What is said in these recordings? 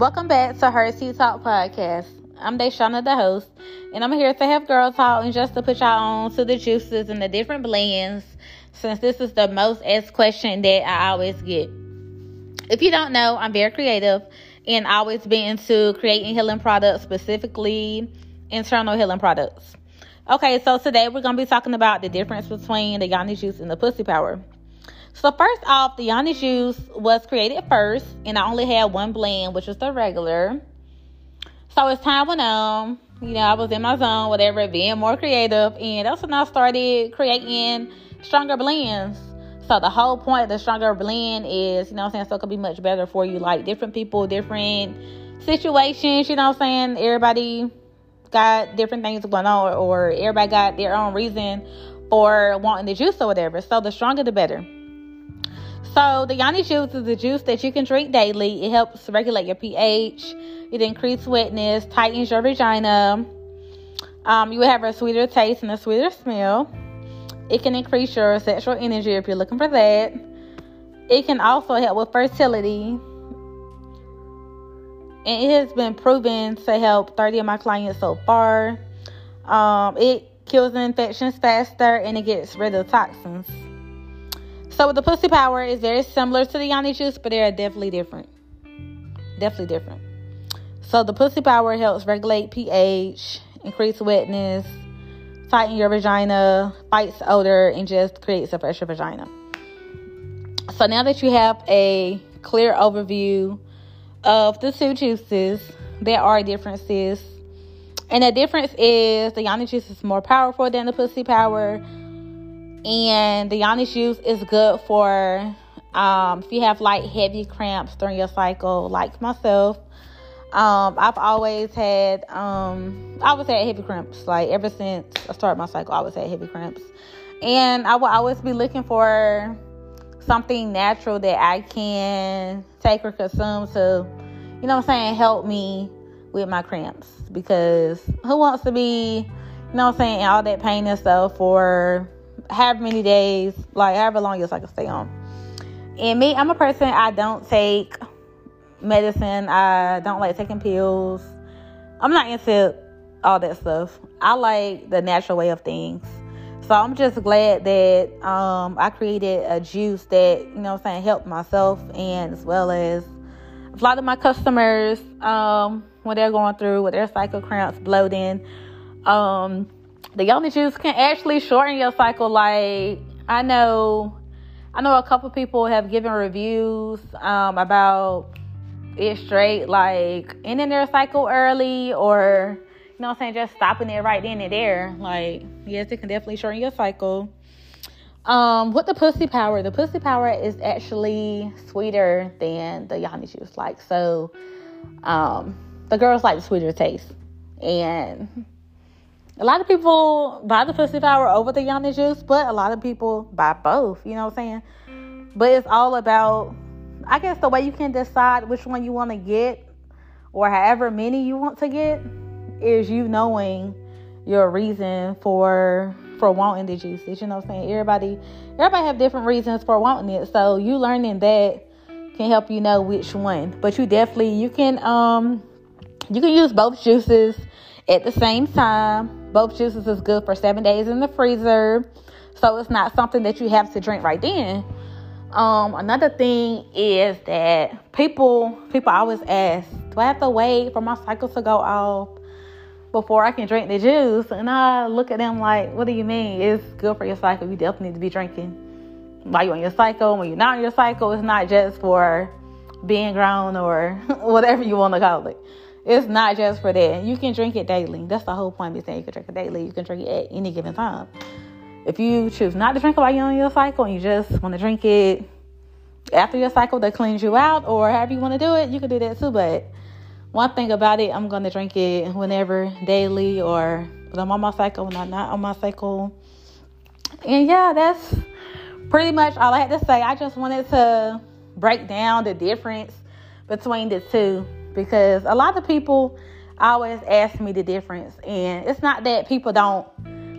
Welcome back to Her Tea Talk Podcast. I'm Deshana, the host, and I'm here to have girl talk and just to put y'all on to the juices and the different blends since this is the most asked question that I always get. If you don't know, I'm very creative and always been into creating healing products, specifically internal healing products. Okay, so today we're going to be talking about the difference between the yoni juice and the pussy power. So first off, the yoni juice was created first, and I only had one blend, which was the regular. So as time went on, you know, I was in my zone, whatever, being more creative, and that's when I started creating stronger blends. So the whole point of the stronger blend is, you know what I'm saying, so it could be much better for you. Like different people, different situations, you know what I'm saying? Everybody got different things going on or, or everybody got their own reason for wanting the juice or whatever. So the stronger the better. So the Yoni juice is a juice that you can drink daily. It helps regulate your pH. It increases wetness, tightens your vagina. Um, you will have a sweeter taste and a sweeter smell. It can increase your sexual energy if you're looking for that. It can also help with fertility. And it has been proven to help 30 of my clients so far. Um, it kills infections faster and it gets rid of toxins. So the pussy power is very similar to the yoni juice, but they are definitely different. Definitely different. So the pussy power helps regulate pH, increase wetness, tighten your vagina, fights odor, and just creates a fresher vagina. So now that you have a clear overview of the two juices, there are differences. And the difference is the yoni juice is more powerful than the pussy power. And the yoni juice is good for um, if you have like heavy cramps during your cycle, like myself. Um, I've always had um, I always had heavy cramps. Like ever since I started my cycle, I always had heavy cramps, and I will always be looking for something natural that I can take or consume to, you know, what I'm saying, help me with my cramps. Because who wants to be, you know, what I'm saying, all that pain and stuff for however many days, like however long your cycle stay on. And me, I'm a person I don't take medicine. I don't like taking pills. I'm not into all that stuff. I like the natural way of things. So I'm just glad that um, I created a juice that, you know I'm saying, helped myself and as well as a lot of my customers um, when they're going through with their cycle cramps, bloating. Um, the yoni juice can actually shorten your cycle. Like I know, I know a couple people have given reviews um, about it straight like ending their cycle early or you know I'm saying, just stopping it right then and there. Like, yes, it can definitely shorten your cycle. Um, with the pussy power, the pussy power is actually sweeter than the yoni juice. Like, so um, the girls like the sweeter taste. And a lot of people buy the pussy power over the yoni juice, but a lot of people buy both, you know what I'm saying? But it's all about I guess the way you can decide which one you want to get or however many you want to get is you knowing your reason for for wanting the juices. You know what I'm saying? Everybody everybody have different reasons for wanting it. So you learning that can help you know which one. But you definitely you can um you can use both juices at the same time. Both juices is good for seven days in the freezer. So it's not something that you have to drink right then. Um, another thing is that people people always ask, do I have to wait for my cycle to go off before I can drink the juice? And I look at them like, what do you mean? It's good for your cycle. You definitely need to be drinking while you're on your cycle. When you're not on your cycle, it's not just for being grown or whatever you want to call it. It's not just for that. You can drink it daily. That's the whole point of me saying you can drink it daily. You can drink it at any given time. If you choose not to drink it while you're on your cycle and you just want to drink it after your cycle that cleans you out or however you want to do it, you can do that too. But one thing about it, I'm going to drink it whenever, daily, or when I'm on my cycle, when I'm not on my cycle. And yeah, that's pretty much all I had to say. I just wanted to break down the difference between the two because a lot of people always ask me the difference. And it's not that people don't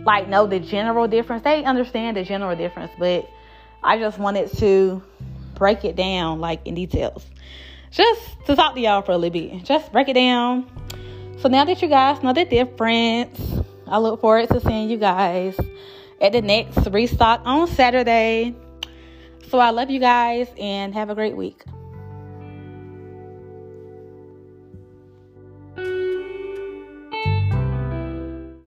like know the general difference. They understand the general difference, but I just wanted to break it down like in details. just to talk to y'all for a little bit. Just break it down. So now that you guys know the difference, I look forward to seeing you guys at the next restock on Saturday. So I love you guys and have a great week.